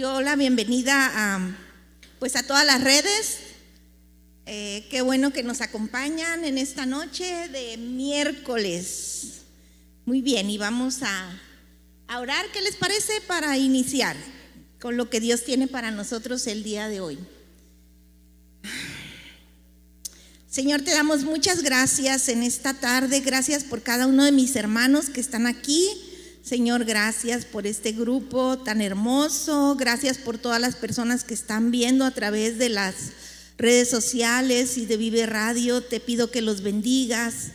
dio la bienvenida a, pues a todas las redes. Eh, qué bueno que nos acompañan en esta noche de miércoles. Muy bien, y vamos a, a orar, ¿qué les parece? Para iniciar con lo que Dios tiene para nosotros el día de hoy. Señor, te damos muchas gracias en esta tarde. Gracias por cada uno de mis hermanos que están aquí. Señor, gracias por este grupo tan hermoso. Gracias por todas las personas que están viendo a través de las redes sociales y de Vive Radio. Te pido que los bendigas.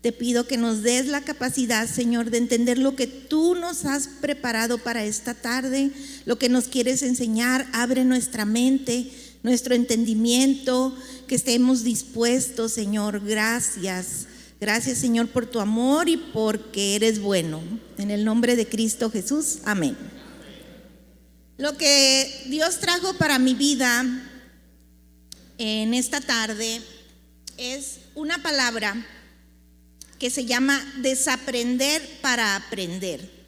Te pido que nos des la capacidad, Señor, de entender lo que tú nos has preparado para esta tarde, lo que nos quieres enseñar. Abre nuestra mente, nuestro entendimiento que estemos dispuestos, Señor. Gracias. Gracias, Señor, por tu amor y porque eres bueno. En el nombre de Cristo Jesús. Amén. Lo que Dios trajo para mi vida en esta tarde es una palabra que se llama desaprender para aprender.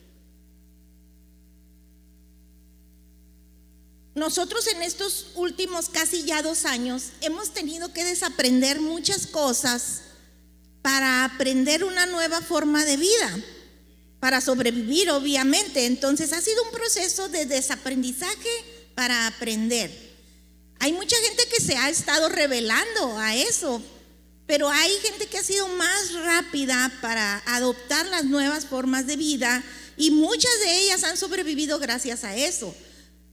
Nosotros en estos últimos casi ya dos años hemos tenido que desaprender muchas cosas para aprender una nueva forma de vida, para sobrevivir obviamente. Entonces ha sido un proceso de desaprendizaje para aprender. Hay mucha gente que se ha estado revelando a eso, pero hay gente que ha sido más rápida para adoptar las nuevas formas de vida y muchas de ellas han sobrevivido gracias a eso.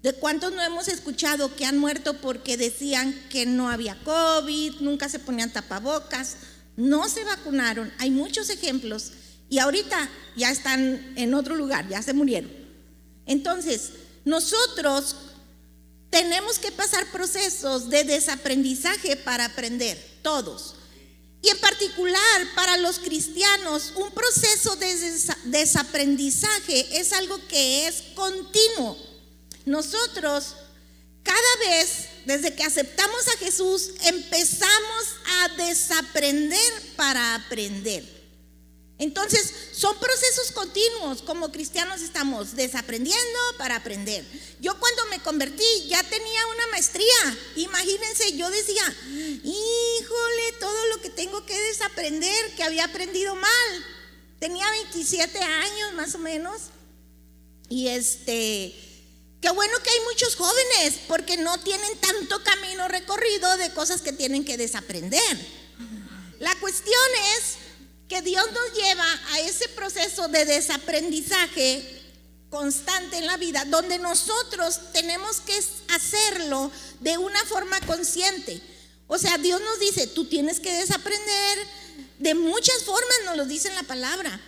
¿De cuántos no hemos escuchado que han muerto porque decían que no había COVID, nunca se ponían tapabocas, no se vacunaron? Hay muchos ejemplos y ahorita ya están en otro lugar, ya se murieron. Entonces, nosotros tenemos que pasar procesos de desaprendizaje para aprender, todos. Y en particular para los cristianos, un proceso de desaprendizaje es algo que es continuo. Nosotros, cada vez, desde que aceptamos a Jesús, empezamos a desaprender para aprender. Entonces, son procesos continuos. Como cristianos estamos desaprendiendo para aprender. Yo cuando me convertí ya tenía una maestría. Imagínense, yo decía, híjole, todo lo que tengo que desaprender, que había aprendido mal. Tenía 27 años más o menos. Y este, Qué bueno que hay muchos jóvenes porque no tienen tanto camino recorrido de cosas que tienen que desaprender. La cuestión es que Dios nos lleva a ese proceso de desaprendizaje constante en la vida, donde nosotros tenemos que hacerlo de una forma consciente. O sea, Dios nos dice, tú tienes que desaprender de muchas formas, nos lo dice en la palabra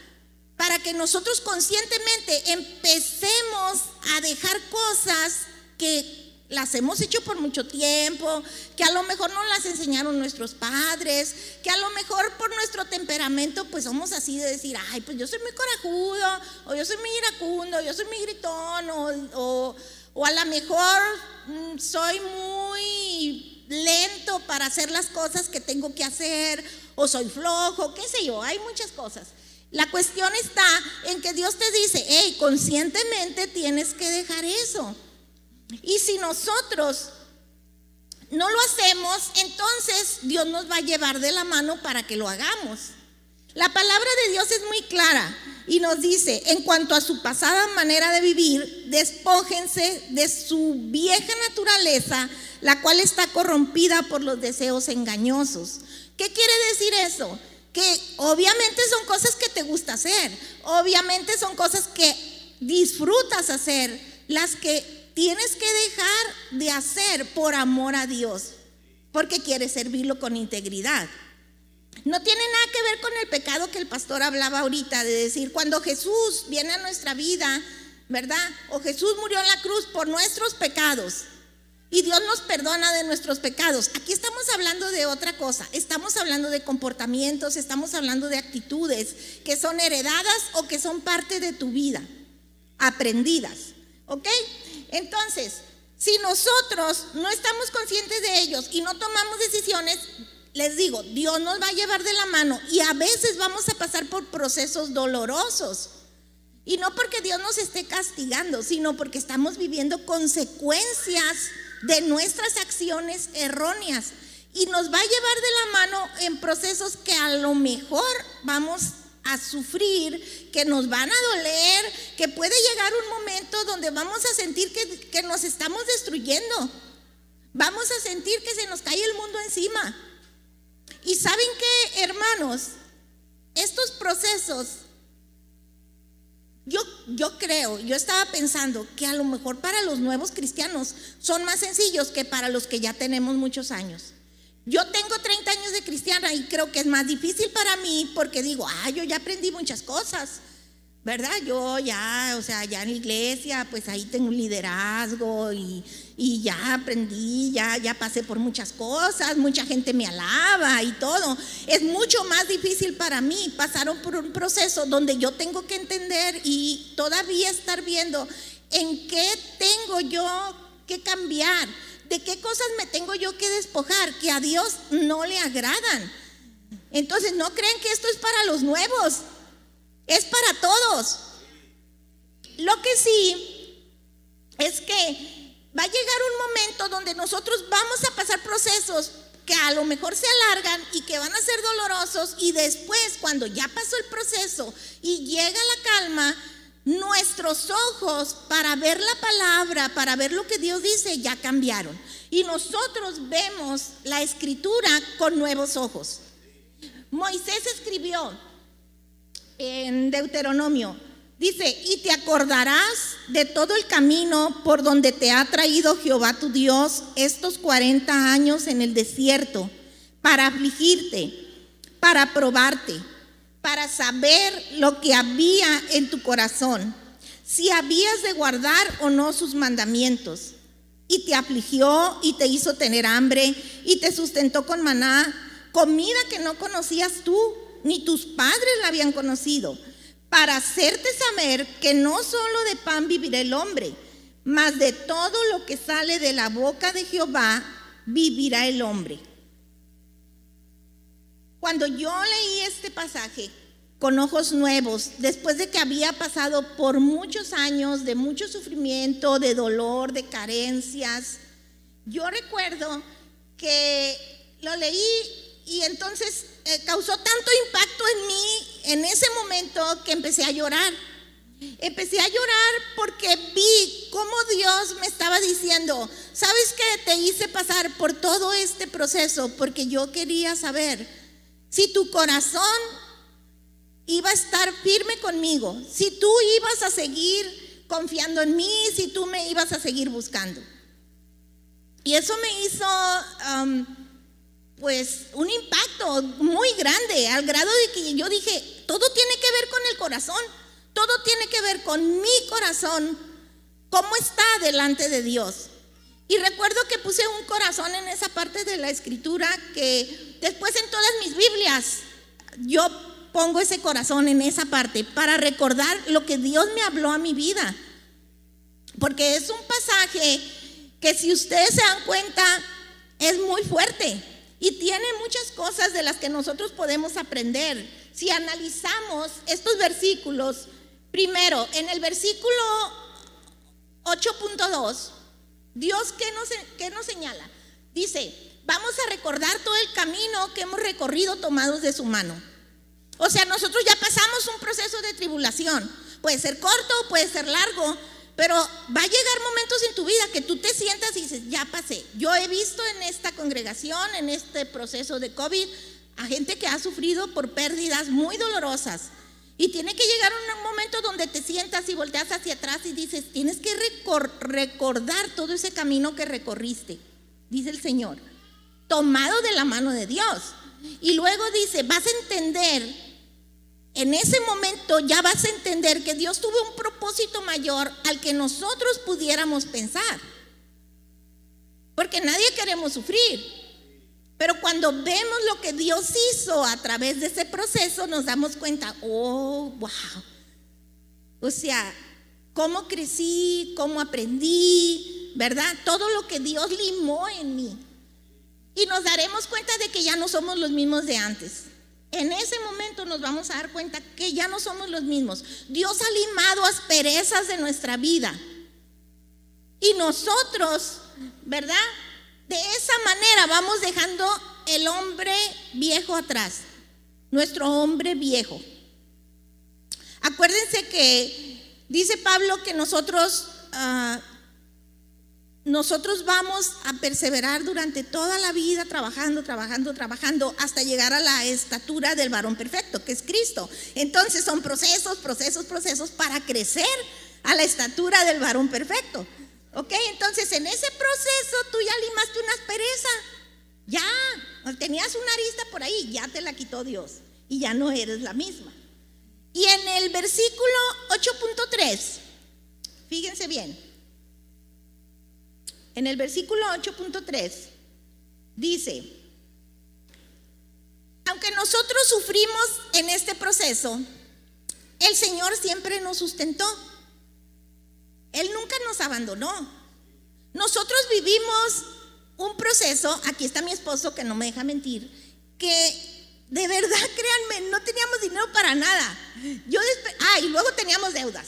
para que nosotros conscientemente empecemos a dejar cosas que las hemos hecho por mucho tiempo, que a lo mejor no las enseñaron nuestros padres, que a lo mejor por nuestro temperamento pues somos así de decir, ay, pues yo soy muy corajudo, o yo soy muy iracundo, o yo soy muy gritón, o, o a lo mejor mm, soy muy lento para hacer las cosas que tengo que hacer, o soy flojo, qué sé yo, hay muchas cosas. La cuestión está en que Dios te dice, hey, conscientemente tienes que dejar eso. Y si nosotros no lo hacemos, entonces Dios nos va a llevar de la mano para que lo hagamos. La palabra de Dios es muy clara y nos dice, en cuanto a su pasada manera de vivir, despójense de su vieja naturaleza, la cual está corrompida por los deseos engañosos. ¿Qué quiere decir eso? que obviamente son cosas que te gusta hacer, obviamente son cosas que disfrutas hacer, las que tienes que dejar de hacer por amor a Dios, porque quieres servirlo con integridad. No tiene nada que ver con el pecado que el pastor hablaba ahorita, de decir, cuando Jesús viene a nuestra vida, ¿verdad? O Jesús murió en la cruz por nuestros pecados. Y Dios nos perdona de nuestros pecados. Aquí estamos hablando de otra cosa. Estamos hablando de comportamientos, estamos hablando de actitudes que son heredadas o que son parte de tu vida, aprendidas. ¿Ok? Entonces, si nosotros no estamos conscientes de ellos y no tomamos decisiones, les digo, Dios nos va a llevar de la mano y a veces vamos a pasar por procesos dolorosos. Y no porque Dios nos esté castigando, sino porque estamos viviendo consecuencias de nuestras acciones erróneas. Y nos va a llevar de la mano en procesos que a lo mejor vamos a sufrir, que nos van a doler, que puede llegar un momento donde vamos a sentir que, que nos estamos destruyendo. Vamos a sentir que se nos cae el mundo encima. Y saben que, hermanos, estos procesos, yo, yo creo, yo estaba pensando que a lo mejor para los nuevos cristianos son más sencillos que para los que ya tenemos muchos años. Yo tengo 30 años de cristiana y creo que es más difícil para mí porque digo, ah, yo ya aprendí muchas cosas. ¿verdad? Yo ya, o sea, ya en la iglesia, pues ahí tengo un liderazgo y, ya aprendí, ya, ya pasé por muchas cosas, mucha gente me alaba y todo. Es mucho más difícil para mí. Pasaron por un proceso donde yo tengo que entender y todavía estar viendo en qué tengo yo que cambiar, de qué cosas me tengo yo que despojar, que a Dios no le agradan. Entonces, no creen que esto es para los nuevos. Es para todos. Lo que sí es que va a llegar un momento donde nosotros vamos a pasar procesos que a lo mejor se alargan y que van a ser dolorosos y después cuando ya pasó el proceso y llega la calma, nuestros ojos para ver la palabra, para ver lo que Dios dice, ya cambiaron. Y nosotros vemos la escritura con nuevos ojos. Moisés escribió, en Deuteronomio. Dice, y te acordarás de todo el camino por donde te ha traído Jehová tu Dios estos 40 años en el desierto, para afligirte, para probarte, para saber lo que había en tu corazón, si habías de guardar o no sus mandamientos. Y te afligió y te hizo tener hambre y te sustentó con maná, comida que no conocías tú ni tus padres la habían conocido, para hacerte saber que no solo de pan vivirá el hombre, mas de todo lo que sale de la boca de Jehová vivirá el hombre. Cuando yo leí este pasaje con ojos nuevos, después de que había pasado por muchos años de mucho sufrimiento, de dolor, de carencias, yo recuerdo que lo leí y entonces eh, causó tanto impacto en mí en ese momento que empecé a llorar. Empecé a llorar porque vi cómo Dios me estaba diciendo, ¿sabes qué? Te hice pasar por todo este proceso porque yo quería saber si tu corazón iba a estar firme conmigo, si tú ibas a seguir confiando en mí, si tú me ibas a seguir buscando. Y eso me hizo... Um, pues un impacto muy grande, al grado de que yo dije, todo tiene que ver con el corazón, todo tiene que ver con mi corazón, cómo está delante de Dios. Y recuerdo que puse un corazón en esa parte de la escritura que después en todas mis Biblias yo pongo ese corazón en esa parte para recordar lo que Dios me habló a mi vida. Porque es un pasaje que si ustedes se dan cuenta es muy fuerte. Y tiene muchas cosas de las que nosotros podemos aprender. Si analizamos estos versículos, primero, en el versículo 8.2, Dios, ¿qué nos, ¿qué nos señala? Dice, vamos a recordar todo el camino que hemos recorrido tomados de su mano. O sea, nosotros ya pasamos un proceso de tribulación. Puede ser corto, puede ser largo, pero va a llegar momentos en tu vida que tú te sientas y dices, ya pasé. Yo he visto en esta congregación, en este proceso de COVID, a gente que ha sufrido por pérdidas muy dolorosas. Y tiene que llegar un momento donde te sientas y volteas hacia atrás y dices, tienes que recordar todo ese camino que recorriste, dice el Señor, tomado de la mano de Dios. Y luego dice, vas a entender en ese momento ya vas a entender que Dios tuvo un propósito mayor al que nosotros pudiéramos pensar. Porque nadie queremos sufrir. Pero cuando vemos lo que Dios hizo a través de ese proceso, nos damos cuenta, oh, wow. O sea, cómo crecí, cómo aprendí, ¿verdad? Todo lo que Dios limó en mí. Y nos daremos cuenta de que ya no somos los mismos de antes en ese momento nos vamos a dar cuenta que ya no somos los mismos. Dios ha limado asperezas de nuestra vida. Y nosotros, ¿verdad? De esa manera vamos dejando el hombre viejo atrás, nuestro hombre viejo. Acuérdense que dice Pablo que nosotros ah, nosotros vamos a perseverar durante toda la vida trabajando, trabajando, trabajando hasta llegar a la estatura del varón perfecto, que es Cristo. Entonces son procesos, procesos, procesos para crecer a la estatura del varón perfecto. ¿Ok? Entonces en ese proceso tú ya limaste una aspereza. Ya, tenías una arista por ahí, ya te la quitó Dios y ya no eres la misma. Y en el versículo 8.3, fíjense bien. En el versículo 8.3 dice, aunque nosotros sufrimos en este proceso, el Señor siempre nos sustentó. Él nunca nos abandonó. Nosotros vivimos un proceso, aquí está mi esposo que no me deja mentir, que de verdad, créanme, no teníamos dinero para nada. Yo ah, y luego teníamos deudas.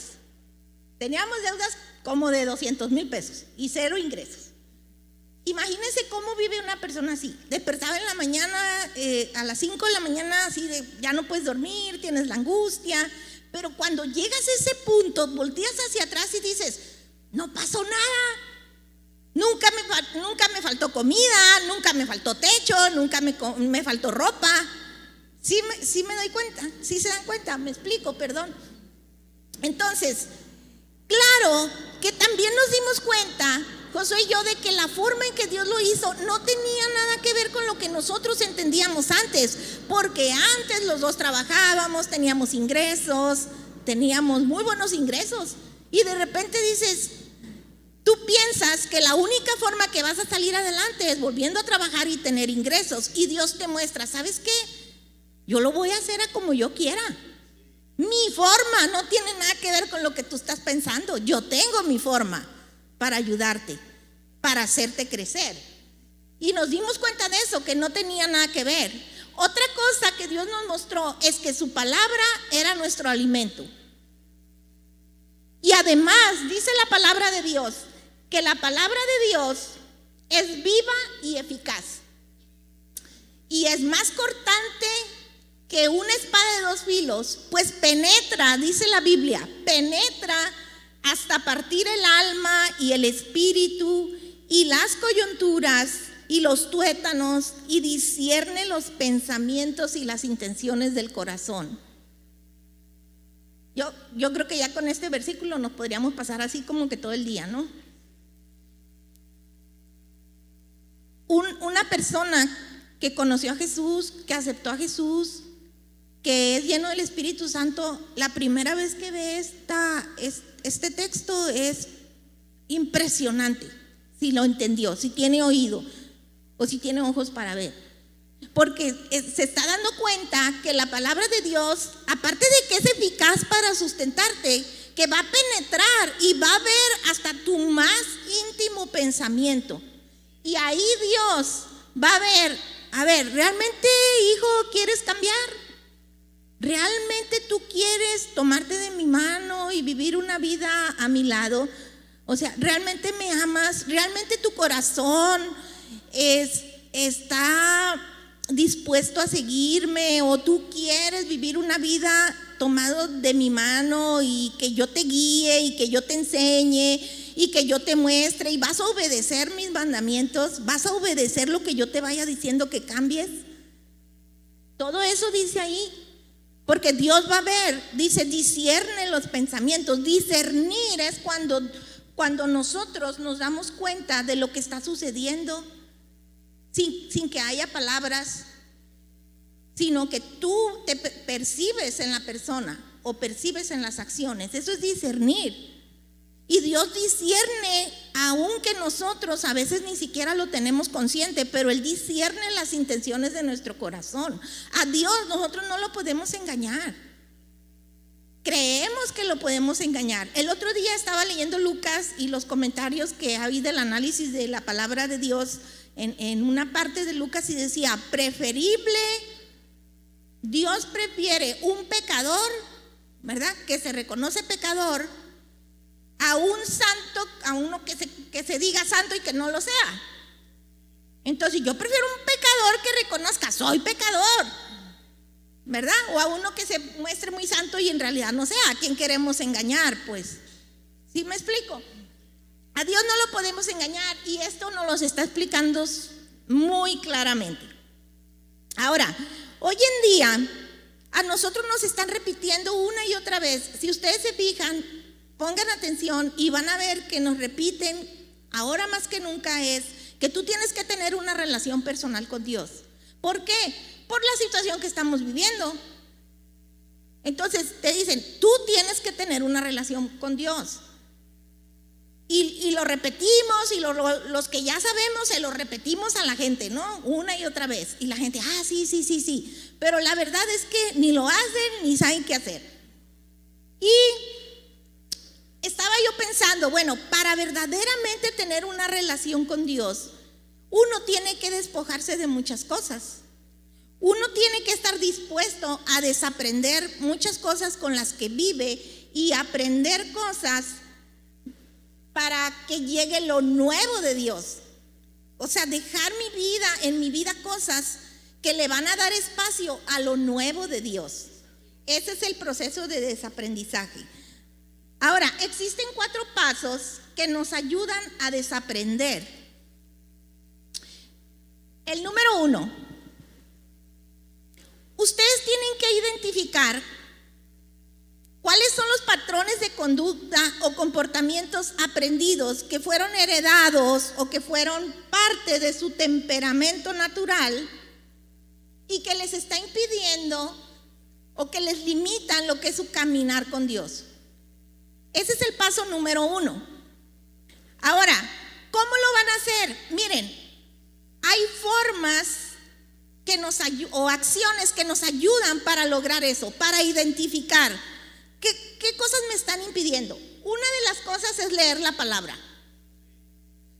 Teníamos deudas como de 200 mil pesos y cero ingresos. Imagínense cómo vive una persona así. Despertaba en la mañana, eh, a las 5 de la mañana, así de ya no puedes dormir, tienes la angustia. Pero cuando llegas a ese punto, volteas hacia atrás y dices, no pasó nada. Nunca me, nunca me faltó comida, nunca me faltó techo, nunca me, me faltó ropa. Sí sí me doy cuenta, sí se dan cuenta, me explico, perdón. Entonces, Claro que también nos dimos cuenta, Josué y yo, de que la forma en que Dios lo hizo no tenía nada que ver con lo que nosotros entendíamos antes, porque antes los dos trabajábamos, teníamos ingresos, teníamos muy buenos ingresos, y de repente dices, tú piensas que la única forma que vas a salir adelante es volviendo a trabajar y tener ingresos, y Dios te muestra, ¿sabes qué? Yo lo voy a hacer como yo quiera. Mi forma no tiene nada que ver con lo que tú estás pensando. Yo tengo mi forma para ayudarte, para hacerte crecer. Y nos dimos cuenta de eso, que no tenía nada que ver. Otra cosa que Dios nos mostró es que su palabra era nuestro alimento. Y además dice la palabra de Dios que la palabra de Dios es viva y eficaz. Y es más cortante que una espada de dos filos, pues penetra, dice la Biblia, penetra hasta partir el alma y el espíritu y las coyunturas y los tuétanos y discierne los pensamientos y las intenciones del corazón. Yo, yo creo que ya con este versículo nos podríamos pasar así como que todo el día, ¿no? una persona que conoció a Jesús, que aceptó a Jesús, que es lleno del Espíritu Santo, la primera vez que ve esta, este texto es impresionante, si lo entendió, si tiene oído o si tiene ojos para ver. Porque se está dando cuenta que la palabra de Dios, aparte de que es eficaz para sustentarte, que va a penetrar y va a ver hasta tu más íntimo pensamiento. Y ahí Dios va a ver, a ver, ¿realmente hijo quieres cambiar? ¿Realmente tú quieres tomarte de mi mano y vivir una vida a mi lado? O sea, ¿realmente me amas? ¿Realmente tu corazón es, está dispuesto a seguirme? ¿O tú quieres vivir una vida tomado de mi mano y que yo te guíe y que yo te enseñe y que yo te muestre y vas a obedecer mis mandamientos? ¿Vas a obedecer lo que yo te vaya diciendo que cambies? Todo eso dice ahí. Porque Dios va a ver, dice, discierne los pensamientos. Discernir es cuando, cuando nosotros nos damos cuenta de lo que está sucediendo sin, sin que haya palabras, sino que tú te percibes en la persona o percibes en las acciones. Eso es discernir. Y Dios discierne, aunque nosotros a veces ni siquiera lo tenemos consciente, pero Él discierne las intenciones de nuestro corazón. A Dios nosotros no lo podemos engañar. Creemos que lo podemos engañar. El otro día estaba leyendo Lucas y los comentarios que hay del análisis de la palabra de Dios en, en una parte de Lucas y decía, preferible Dios prefiere un pecador, ¿verdad? Que se reconoce pecador, a un santo, a uno que se, que se diga santo y que no lo sea. Entonces yo prefiero un pecador que reconozca, soy pecador, ¿verdad? O a uno que se muestre muy santo y en realidad no sea, a quien queremos engañar, pues. ¿Sí me explico? A Dios no lo podemos engañar y esto nos lo está explicando muy claramente. Ahora, hoy en día a nosotros nos están repitiendo una y otra vez. Si ustedes se fijan, pongan atención y van a ver que nos repiten, ahora más que nunca es que tú tienes que tener una relación personal con Dios. ¿Por qué? Por la situación que estamos viviendo. Entonces te dicen, tú tienes que tener una relación con Dios. Y, lo repetimos y los que ya sabemos se lo repetimos a la gente, ¿no? Una y otra vez. Y la gente, ah, sí, sí, sí, sí. Pero la verdad es que ni lo hacen ni saben qué hacer. Y estaba yo pensando, bueno, para verdaderamente tener una relación con Dios, uno tiene que despojarse de muchas cosas. Uno tiene que estar dispuesto a desaprender muchas cosas con las que vive y aprender cosas para que llegue lo nuevo de Dios. O sea, dejar mi vida, en mi vida cosas que le van a dar espacio a lo nuevo de Dios. Ese es el proceso de desaprendizaje. Ahora, existen cuatro pasos que nos ayudan a desaprender. El número uno, ustedes tienen que identificar ¿Cuáles son los patrones de conducta o comportamientos aprendidos que fueron heredados o que fueron parte de su temperamento natural y que les está impidiendo o que les limitan lo que es su caminar con Dios? Ese es el paso número uno. Ahora, ¿cómo lo van a hacer? Miren, hay formas que nos o acciones que nos ayudan para lograr eso, para identificar ¿Qué, cosas me están impidiendo? Una de las cosas es leer la palabra.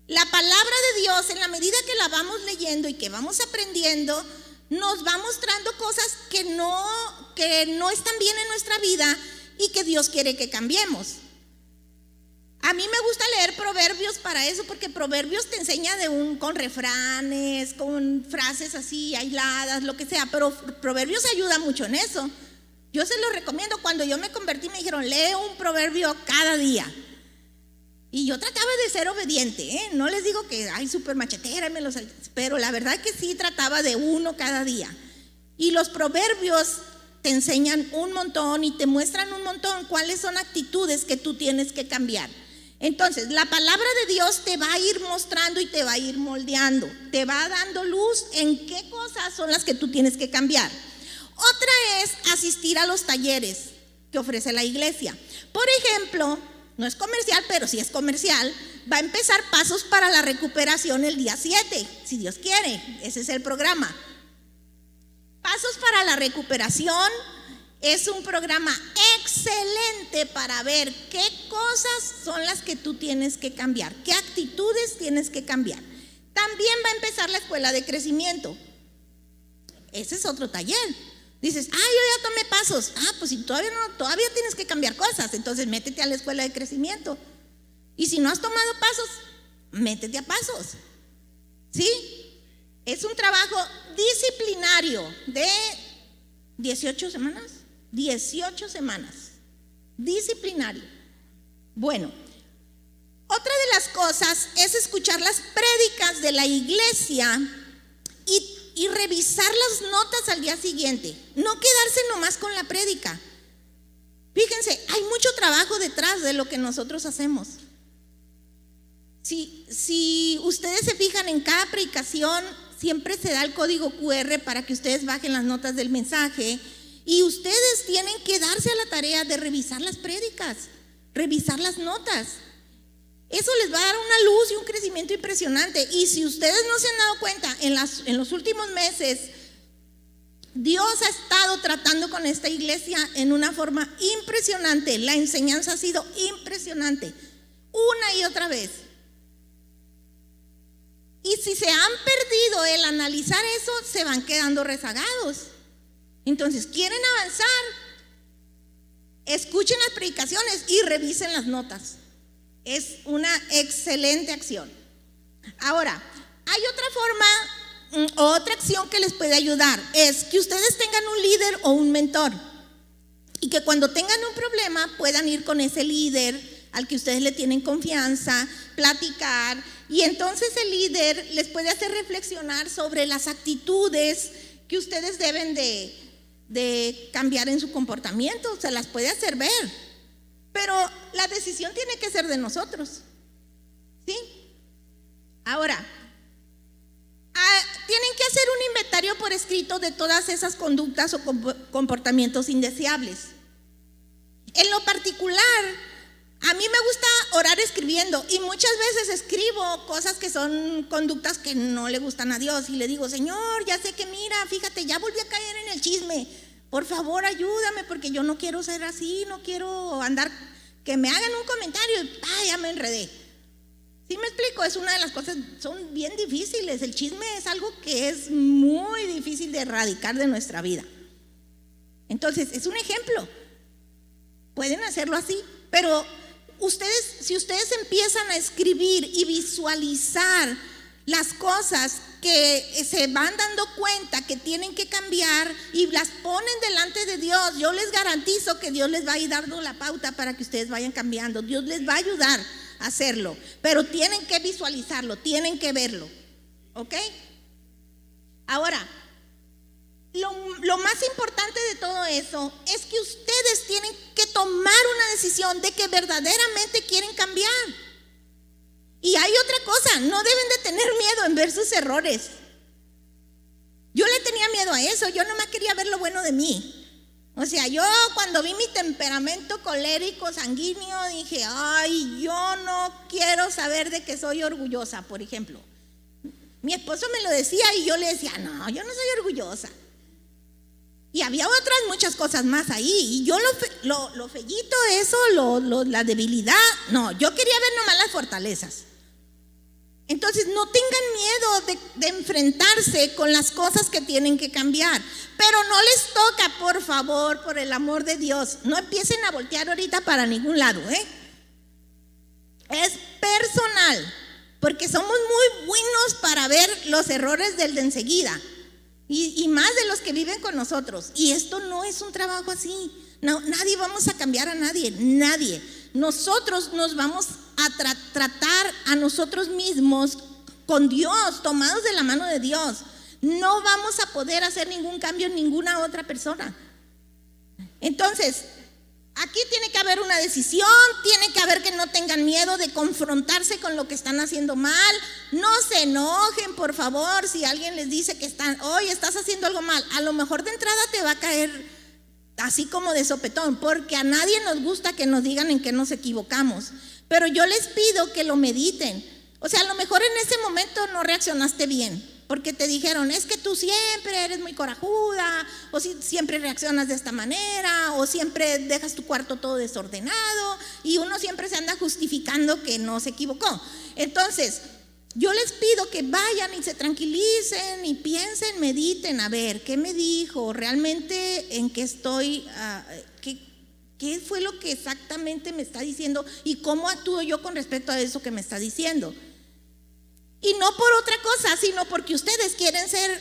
La palabra de Dios, en la medida que la vamos leyendo y que vamos aprendiendo, nos va mostrando cosas que no, que no están bien en nuestra vida y que Dios quiere que cambiemos. A mí me gusta leer proverbios para eso, porque proverbios te enseña de un, con refranes, con frases así aisladas, lo que sea, pero proverbios ayuda mucho en eso. Yo se lo recomiendo. Cuando yo me convertí me dijeron, lee un proverbio cada día. Y yo trataba de ser obediente, ¿eh? no les digo que hay súper machetera, pero la verdad que sí trataba de uno cada día. Y los proverbios te enseñan un montón y te muestran un montón cuáles son actitudes que tú tienes que cambiar. Entonces, la palabra de Dios te va a ir mostrando y te va a ir moldeando, te va dando luz en qué cosas son las que tú tienes que cambiar. Otra es asistir a los talleres que ofrece la iglesia. Por ejemplo, no es comercial, pero si es comercial, va a empezar Pasos para la Recuperación el día 7, si Dios quiere. Ese es el programa. Pasos para la Recuperación es un programa excelente para ver qué cosas son las que tú tienes que cambiar, qué actitudes tienes que cambiar. También va a empezar la escuela de crecimiento. Ese es otro taller. Dices, ah, yo ya tomé pasos. Ah, pues si todavía no, todavía tienes que cambiar cosas. Entonces métete a la escuela de crecimiento. Y si no has tomado pasos, métete a pasos. ¿Sí? Es un trabajo disciplinario de 18 semanas. 18 semanas. Disciplinario. Bueno, otra de las cosas es escuchar las prédicas de la iglesia y y revisar las notas al día siguiente. No quedarse nomás con la prédica. Fíjense, hay mucho trabajo detrás de lo que nosotros hacemos. Si, si ustedes se fijan en cada predicación, siempre se da el código QR para que ustedes bajen las notas del mensaje y ustedes tienen que darse a la tarea de revisar las prédicas, revisar las notas. Eso les va a dar una luz y un crecimiento impresionante. Y si ustedes no se han dado cuenta, en, en los últimos meses, Dios ha estado tratando con esta iglesia en una forma impresionante. La enseñanza ha sido impresionante, una y otra vez. Y si se han perdido el analizar eso, se van quedando rezagados. Entonces, ¿quieren avanzar? Escuchen las predicaciones y revisen las notas. Es una excelente acción. Ahora, hay otra forma, mm, otra acción que les puede ayudar. Es que ustedes tengan un líder o un mentor. Y que cuando tengan un problema puedan ir con ese líder al que ustedes le tienen confianza, platicar. Y entonces el líder les puede hacer reflexionar sobre las actitudes que ustedes deben de, de cambiar en su comportamiento. Se las puede hacer ver. Pero la decisión tiene que ser de nosotros. ¿Sí? Ahora, ah, tienen que hacer un inventario por escrito de todas esas conductas o comportamientos indeseables. En lo particular, a mí me gusta orar escribiendo y muchas veces escribo cosas que son conductas que no le gustan a Dios y le digo, Señor, ya sé que mira, fíjate, ya volví a caer en el chisme. Por favor, ayúdame porque yo no quiero ser así, no quiero andar, que me hagan un comentario y ya me enredé. ¿Sí me explico? Es una de las cosas, son bien difíciles. El chisme es algo que es muy difícil de erradicar de nuestra vida. Entonces, es un ejemplo. Pueden hacerlo así, pero ustedes, si ustedes empiezan a escribir y visualizar las cosas que se van dando cuenta que tienen que cambiar y las ponen delante de Dios, yo les garantizo que Dios les va a ir dando la pauta para que ustedes vayan cambiando. Dios les va a ayudar hacerlo, pero tienen que visualizarlo, tienen que verlo. ¿Ok? Ahora, lo, más importante de todo eso es que ustedes tienen que tomar una decisión de que verdaderamente quieren cambiar. Y hay otra cosa, no deben de tener miedo en ver sus errores. Yo le tenía miedo a eso, yo no me quería ver lo bueno de mí. O sea, yo cuando vi mi temperamento colérico, sanguíneo, dije, ay, yo no quiero saber de que soy orgullosa, por ejemplo. Mi esposo me lo decía y yo le decía, no, yo no soy orgullosa. Y había otras muchas cosas más ahí. Y yo lo, lo, fellito, eso, lo, la debilidad, no, yo quería ver nomás las fortalezas. Entonces no tengan miedo de, enfrentarse con las cosas que tienen que cambiar. Pero no les toca, por favor, por el amor de Dios, no empiecen a voltear ahorita para ningún lado. ¿eh? Es personal, porque somos muy buenos para ver los errores del de enseguida. Y, más de los que viven con nosotros. Y esto no es un trabajo así. Nadie vamos a cambiar a nadie, nadie. Nosotros nos vamos a tratar a nosotros mismos con Dios, tomados de la mano de Dios. No vamos a poder hacer ningún cambio en ninguna otra persona. Entonces, aquí tiene que haber una decisión, tiene que haber que no tengan miedo de confrontarse con lo que están haciendo mal. No se enojen, por favor, si alguien les dice que están, hoy estás haciendo algo mal. A lo mejor de entrada te va a caer así como de sopetón, porque a nadie nos gusta que nos digan en qué nos equivocamos. Pero yo les pido que lo mediten. O sea, a lo mejor en ese momento no reaccionaste bien, porque te dijeron, es que tú siempre eres muy corajuda, o si, siempre reaccionas de esta manera, o siempre dejas tu cuarto todo desordenado, y uno siempre se anda justificando que no se equivocó. Entonces, yo les pido que vayan y se tranquilicen y piensen, mediten, a ver, ¿qué me dijo? ¿Realmente en qué estoy? Ah, ¿qué, ¿Qué fue lo que exactamente me está diciendo y cómo actúo yo con respecto a eso que me está diciendo? Y no por otra cosa, sino porque ustedes quieren ser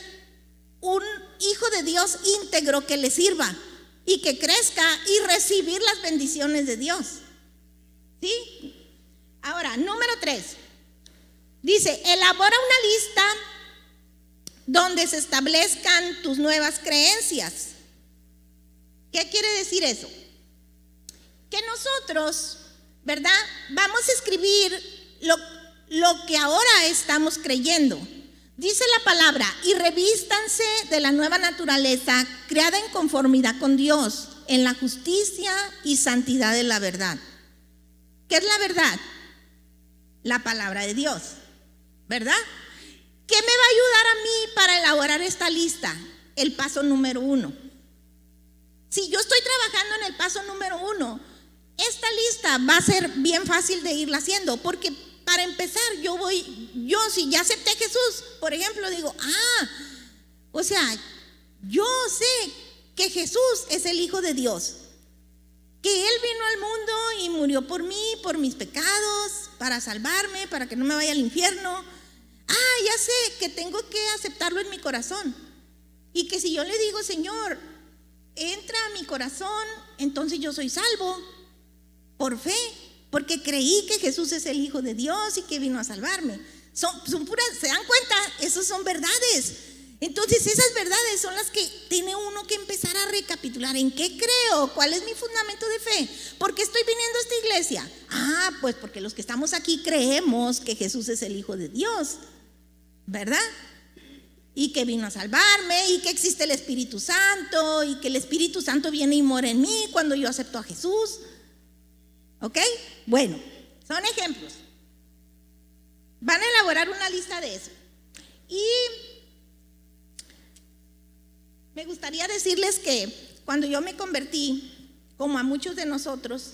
un hijo de Dios íntegro que le sirva y que crezca y recibir las bendiciones de Dios. ¿Sí? Ahora, número tres. Dice, elabora una lista donde se establezcan tus nuevas creencias. ¿Qué quiere decir eso? Que nosotros, ¿verdad? Vamos a escribir lo, lo que ahora estamos creyendo. Dice la palabra, y revístanse de la nueva naturaleza creada en conformidad con Dios, en la justicia y santidad de la verdad. ¿Qué es la verdad? La palabra de Dios. ¿verdad? ¿Qué me va a ayudar a mí para elaborar esta lista? El paso número uno. Si yo estoy trabajando en el paso número uno, esta lista va a ser bien fácil de irla haciendo, porque para empezar, yo voy, yo si ya acepté a Jesús, por ejemplo, digo, ah, o sea, yo sé que Jesús es el Hijo de Dios. Que Él vino al mundo y murió por mí, por mis pecados, para salvarme, para que no me vaya al infierno. Ah, ya sé que tengo que aceptarlo en mi corazón. Y que si yo le digo, Señor, entra a mi corazón, entonces yo soy salvo por fe, porque creí que Jesús es el Hijo de Dios y que vino a salvarme. Son, son puras, ¿se dan cuenta? Esas son verdades. Entonces esas verdades son las que tiene uno que empezar a recapitular. ¿En qué creo? ¿Cuál es mi fundamento de fe? ¿Por qué estoy viniendo a esta iglesia? Ah, pues porque los que estamos aquí creemos que Jesús es el Hijo de Dios, ¿verdad? Y que vino a salvarme y que existe el Espíritu Santo y que el Espíritu Santo viene y mora en mí cuando yo acepto a Jesús. ¿Ok? Bueno, son ejemplos. Van a elaborar una lista de eso. Y me gustaría decirles que cuando yo me convertí, como a muchos de nosotros,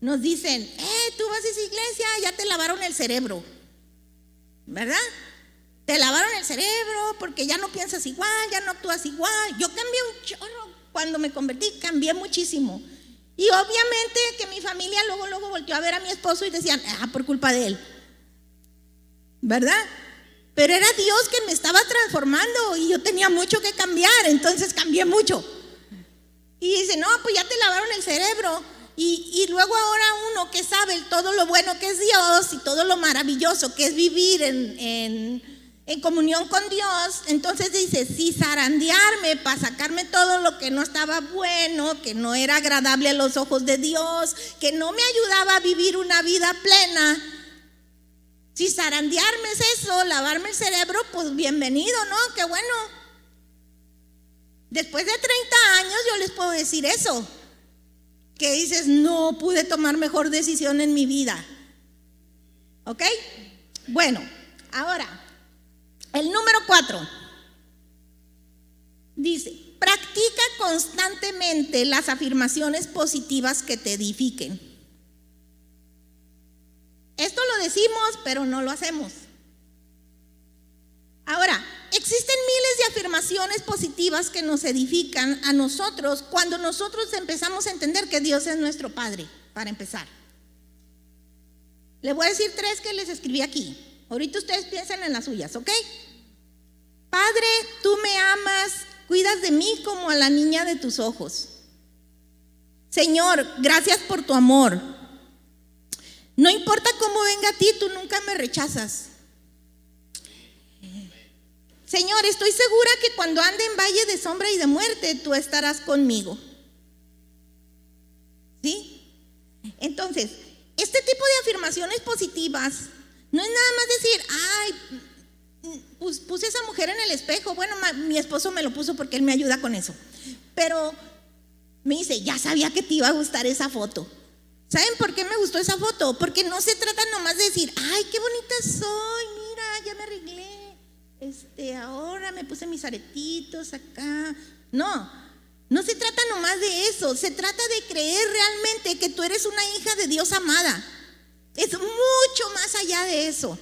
nos dicen, eh, tú vas a esa iglesia, ya te lavaron el cerebro, ¿verdad? Te lavaron el cerebro porque ya no piensas igual, ya no actúas igual. Yo cambié un chorro cuando me convertí, cambié muchísimo. Y obviamente que mi familia luego, luego volteó a ver a mi esposo y decían, ah, por culpa de él. ¿Verdad? Pero era Dios que me estaba transformando y yo tenía mucho que cambiar, entonces cambié mucho. Y dice, no, pues ya te lavaron el cerebro. Y, luego ahora uno que sabe todo lo bueno que es Dios y todo lo maravilloso que es vivir en comunión con Dios, entonces dice, si zarandearme para sacarme todo lo que no estaba bueno, que no era agradable a los ojos de Dios, que no me ayudaba a vivir una vida plena, si zarandearme es eso, lavarme el cerebro, pues bienvenido, ¿no? Qué bueno. Después de 30 años yo les puedo decir eso. Que dices, no pude tomar mejor decisión en mi vida. ¿Ok? Bueno, ahora, el número 4. Dice, practica constantemente las afirmaciones positivas que te edifiquen. Esto lo decimos, pero no lo hacemos. Ahora, existen miles de afirmaciones positivas que nos edifican a nosotros cuando nosotros empezamos a entender que Dios es nuestro Padre, para empezar. Le voy a decir tres que les escribí aquí. Ahorita ustedes piensen en las suyas, ¿ok? Padre, tú me amas, cuidas de mí como a la niña de tus ojos. Señor, gracias por tu amor. No importa cómo venga a ti, tú nunca me rechazas. Señor, estoy segura que cuando ande en valle de sombra y de muerte, tú estarás conmigo. ¿Sí? Entonces, este tipo de afirmaciones positivas no es nada más decir, ay, puse esa mujer en el espejo. Bueno, mi esposo me lo puso porque él me ayuda con eso. Pero me dice, ya sabía que te iba a gustar esa foto. ¿Saben por qué me gustó esa foto? Porque no se trata nomás de decir, ay, qué bonita soy, mira, ya me arreglé, este, ahora me puse mis aretitos acá. No, no se trata nomás de eso, se trata de creer realmente que tú eres una hija de Dios amada. Es mucho más allá de eso.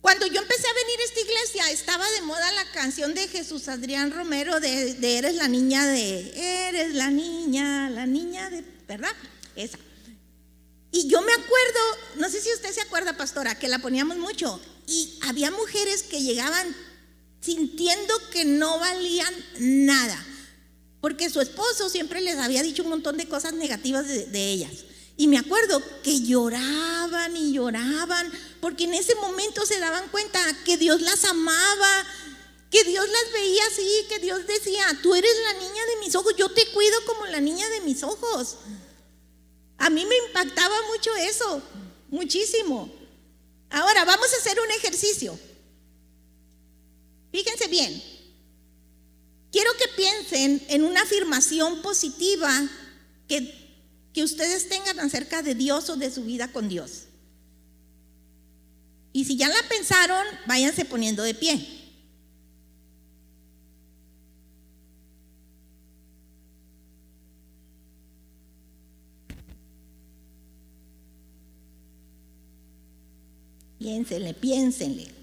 Cuando yo empecé a venir a esta iglesia, estaba de moda la canción de Jesús Adrián Romero de, Eres la niña de, Eres la niña, la niña de, ¿verdad? esa. Y yo me acuerdo, no sé si usted se acuerda, pastora, que la poníamos mucho. Y había mujeres que llegaban sintiendo que no valían nada. Porque su esposo siempre les había dicho un montón de cosas negativas de ellas. Y me acuerdo que lloraban y lloraban, porque en ese momento se daban cuenta que Dios las amaba, que Dios las veía así, que Dios decía, tú eres la niña de mis ojos, yo te cuido como la niña de mis ojos. A mí me impactaba mucho eso, muchísimo. Ahora vamos a hacer un ejercicio. Fíjense bien. Quiero que piensen en una afirmación positiva que, que ustedes tengan acerca de Dios o de su vida con Dios. Y si ya la pensaron, váyanse poniendo de pie. Piénsenle, piénsenle.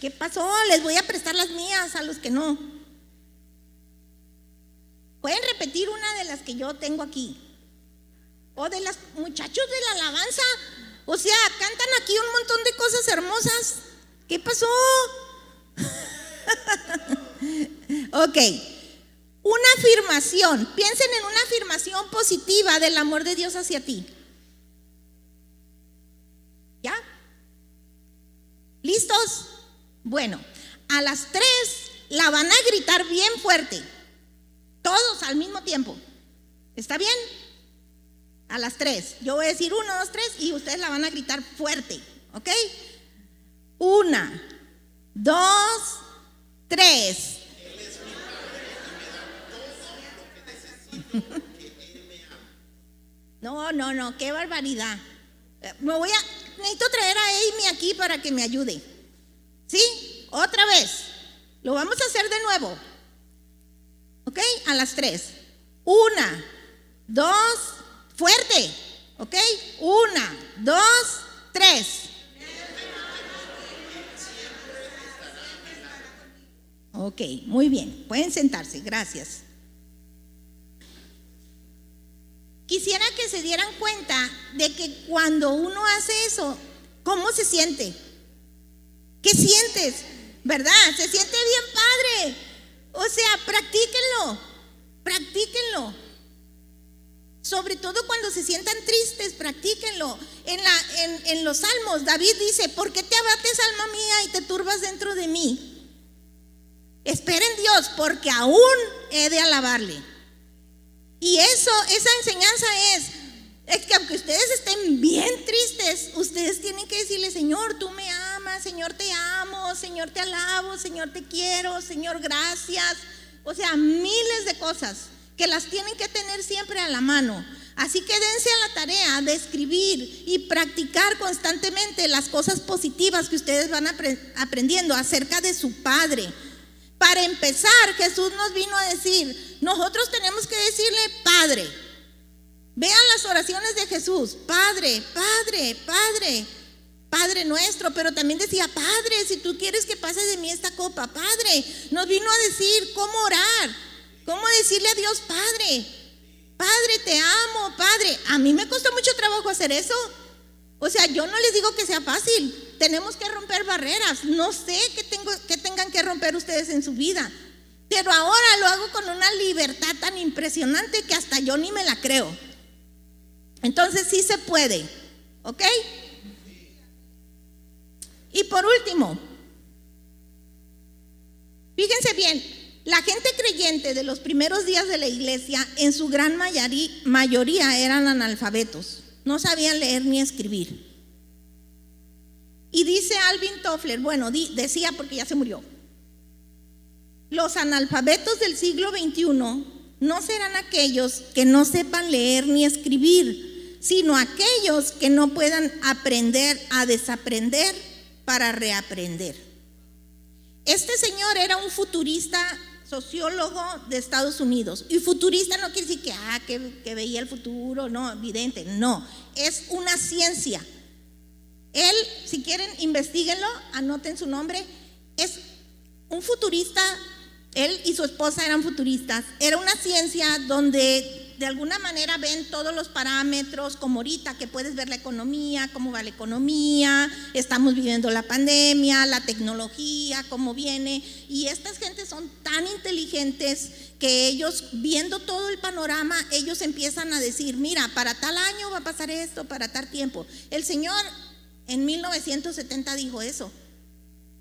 ¿Qué pasó? Les voy a prestar las mías a los que no. Pueden repetir una de las que yo tengo aquí. O de los muchachos de la alabanza. O sea, cantan aquí un montón de cosas hermosas. ¿Qué pasó? ok. Una afirmación. Piensen en una afirmación positiva del amor de Dios hacia ti. ¿Ya? ¿Listos? Bueno, a las tres la van a gritar bien fuerte. Todos al mismo tiempo. ¿Está bien? A las tres. Yo voy a decir uno, dos, tres y ustedes la van a gritar fuerte. ¿Ok? Una, dos, tres. No, no, no, qué barbaridad. Eh, me voy a, necesito traer a Amy aquí para que me ayude. ¿Sí? Otra vez. Lo vamos a hacer de nuevo. ¿Ok? A las tres. Una, dos, fuerte. ¿Ok? Una, dos, tres. Ok, muy bien. Pueden sentarse. Gracias. Quisiera que se dieran cuenta de que cuando uno hace eso, ¿cómo se siente? ¿Qué sientes? ¿Verdad? Se siente bien padre. O sea, practíquenlo, practíquenlo. Sobre todo cuando se sientan tristes, practíquenlo. En, los salmos, David dice, ¿por qué te abates, alma mía, y te turbas dentro de mí? Esperen Dios, porque aún he de alabarle. Y eso, esa enseñanza es, es que aunque ustedes estén bien tristes, ustedes tienen que decirle, Señor, tú me amas, Señor, te amo, Señor, te alabo, Señor, te quiero, Señor, gracias. O sea, miles de cosas que las tienen que tener siempre a la mano. Así que dense a la tarea de escribir y practicar constantemente las cosas positivas que ustedes van aprendiendo acerca de su Padre para empezar, Jesús nos vino a decir, nosotros tenemos que decirle Padre. Vean las oraciones de Jesús, Padre, Padre, Padre, Padre nuestro, pero también decía, Padre, si tú quieres que pase de mí esta copa, Padre, nos vino a decir cómo orar, cómo decirle a Dios, Padre, Padre, te amo, Padre. A mí me costó mucho trabajo hacer eso. O sea, yo no les digo que sea fácil, tenemos que romper barreras. No sé qué, tengo, que tengan que romper ustedes en su vida. Pero ahora lo hago con una libertad tan impresionante que hasta yo ni me la creo. Entonces sí se puede. ¿Ok? Y por último, fíjense bien, la gente creyente de los primeros días de la iglesia en su gran mayoría eran analfabetos, no sabían leer ni escribir. Y dice Alvin Toffler, bueno, decía porque ya se murió, los analfabetos del siglo XXI no serán aquellos que no sepan leer ni escribir, sino aquellos que no puedan aprender a desaprender para reaprender. Este señor era un futurista sociólogo de Estados Unidos. Y futurista no quiere decir que, ah, que, que veía el futuro, no, evidente, no. Es una ciencia él, si quieren, investiguenlo, anoten su nombre. Es un futurista, él y su esposa eran futuristas. Era una ciencia donde de alguna manera ven todos los parámetros, como ahorita que puedes ver la economía, cómo va la economía, estamos viviendo la pandemia, la tecnología, cómo viene. Y estas gentes son tan inteligentes que ellos, viendo todo el panorama, ellos empiezan a decir, mira, para tal año va a pasar esto, para tal tiempo. El Señor en 1970 dijo eso.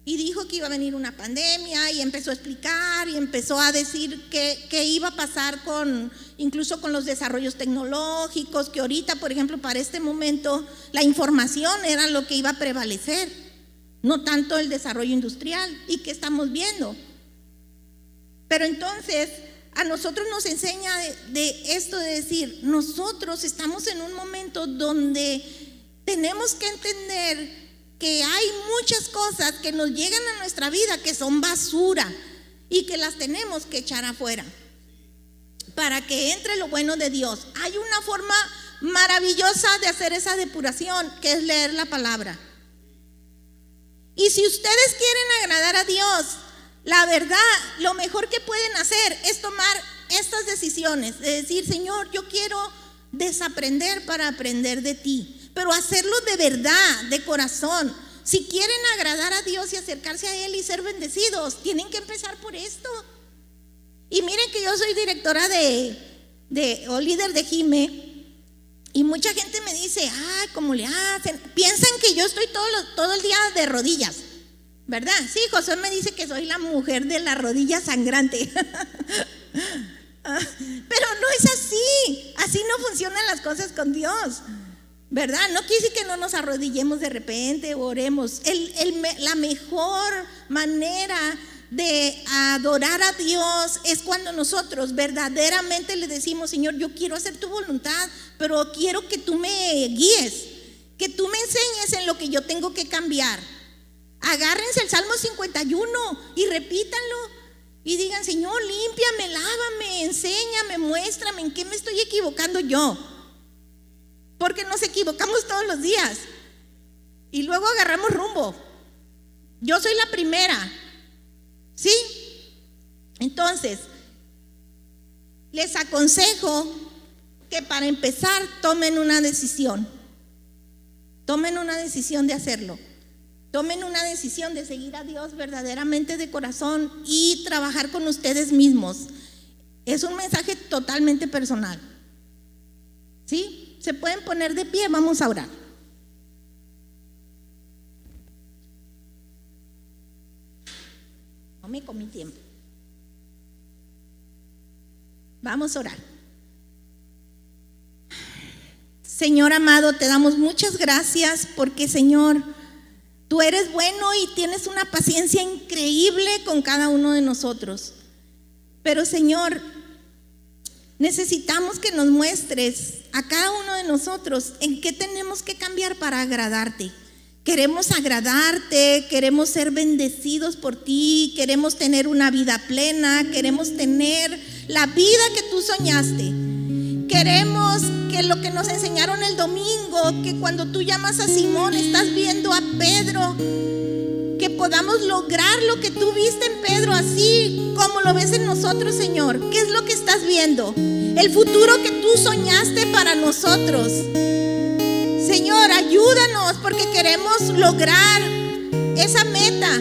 Y dijo que iba a venir una pandemia y empezó a explicar y empezó a decir que, iba a pasar con, incluso con los desarrollos tecnológicos, que ahorita, por ejemplo, para este momento, la información era lo que iba a prevalecer, no tanto el desarrollo industrial. ¿Y que estamos viendo? Pero entonces, a nosotros nos enseña de esto de decir, nosotros estamos en un momento donde tenemos que entender que hay muchas cosas que nos llegan a nuestra vida que son basura y que las tenemos que echar afuera para que entre lo bueno de Dios. Hay una forma maravillosa de hacer esa depuración, que es leer la palabra. Y si ustedes quieren agradar a Dios, la verdad, lo mejor que pueden hacer es tomar estas decisiones, de decir, Señor, yo quiero desaprender para aprender de ti, pero hacerlo de verdad, de corazón. Si quieren agradar a Dios y acercarse a Él y ser bendecidos, tienen que empezar por esto. Y miren que yo soy directora de, de o líder de Jime. Y mucha gente me dice, ay, ¿cómo le hacen? Piensan que yo estoy todo, todo el día de rodillas, ¿verdad? Sí, José me dice que soy la mujer de la rodilla sangrante. Pero no es así. Así no funcionan las cosas con Dios. ¿Verdad? No quise que no nos arrodillemos de repente, oremos. la mejor manera de adorar a Dios es cuando nosotros verdaderamente le decimos, Señor, yo quiero hacer tu voluntad, pero quiero que tú me guíes, que tú me enseñes en lo que yo tengo que cambiar. Agárrense el Salmo 51 y repítanlo. Y digan, Señor, límpiame, lávame, enséñame, muéstrame en qué me estoy equivocando yo. Porque nos equivocamos todos los días. Y luego agarramos rumbo. Yo soy la primera. ¿Sí? Entonces, les aconsejo que para empezar tomen una decisión. Tomen una decisión de hacerlo. Tomen una decisión de seguir a Dios verdaderamente de corazón y trabajar con ustedes mismos. Es un mensaje totalmente personal. ¿Sí? Se pueden poner de pie, vamos a orar. Me comí tiempo. Vamos a orar. Señor amado, te damos muchas gracias porque, Señor, Tú eres bueno y tienes una paciencia increíble con cada uno de nosotros. Pero Señor, necesitamos que nos muestres a cada uno de nosotros en qué tenemos que cambiar para agradarte. Queremos agradarte, queremos ser bendecidos por ti, queremos tener una vida plena, queremos tener la vida que tú soñaste. Queremos que lo que nos enseñaron el domingo, que cuando tú llamas a Simón estás viendo a Pedro, que podamos lograr lo que tú viste en Pedro, así como lo ves en nosotros, Señor. ¿Qué es lo que estás viendo? El futuro que tú soñaste para nosotros. Señor, ayúdanos porque queremos lograr esa meta,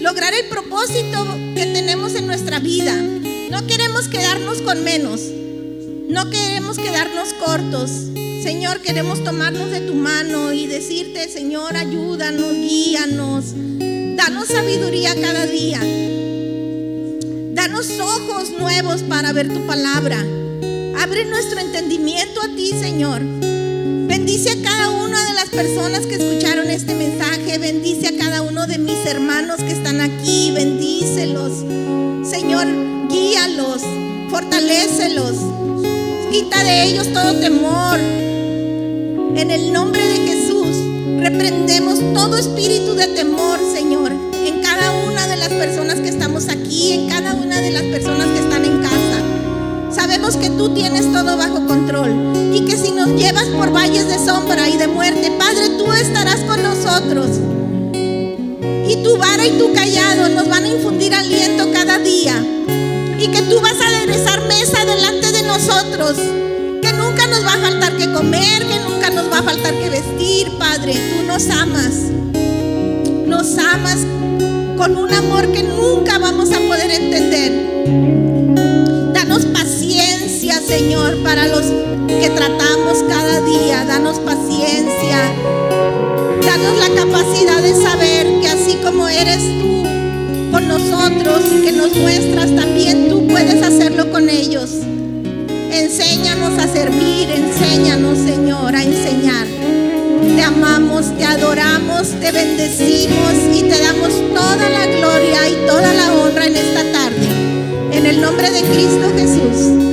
lograr el propósito que tenemos en nuestra vida. No queremos quedarnos con menos. No queremos quedarnos cortos. Señor, queremos tomarnos de tu mano y decirte, Señor, ayúdanos, guíanos. Danos sabiduría cada día. Danos ojos nuevos para ver tu palabra. Abre nuestro entendimiento a ti, Señor. Bendice a cada una de las personas que escucharon este mensaje. Bendice a cada uno de mis hermanos que están aquí. Bendícelos. Señor, guíalos. Fortalécelos. Quita de ellos todo temor. En el nombre de Jesús, reprendemos todo espíritu de temor, Señor, en cada una de las personas que estamos aquí, en cada una de las personas que están en casa. Sabemos que tú tienes todo bajo control y que si nos llevas por valles de sombra y de muerte, Padre, tú estarás con nosotros. Y tu vara y tu callado nos van a infundir aliento cada día. Y que tú vas a aderezar mesa delante de nosotros. Que nunca nos va a faltar que comer, que nunca nos va a faltar que vestir, Padre. Tú nos amas. Nos amas con un amor que nunca vamos a poder entender. Señor, para los que tratamos cada día. Danos paciencia. Danos la capacidad de saber que así como eres tú con nosotros y que nos muestras, también tú puedes hacerlo con ellos. Enséñanos a servir, enséñanos, Señor, a enseñar. Te amamos, te adoramos, te bendecimos y te damos toda la gloria y toda la honra en esta tarde. En el nombre de Cristo Jesús.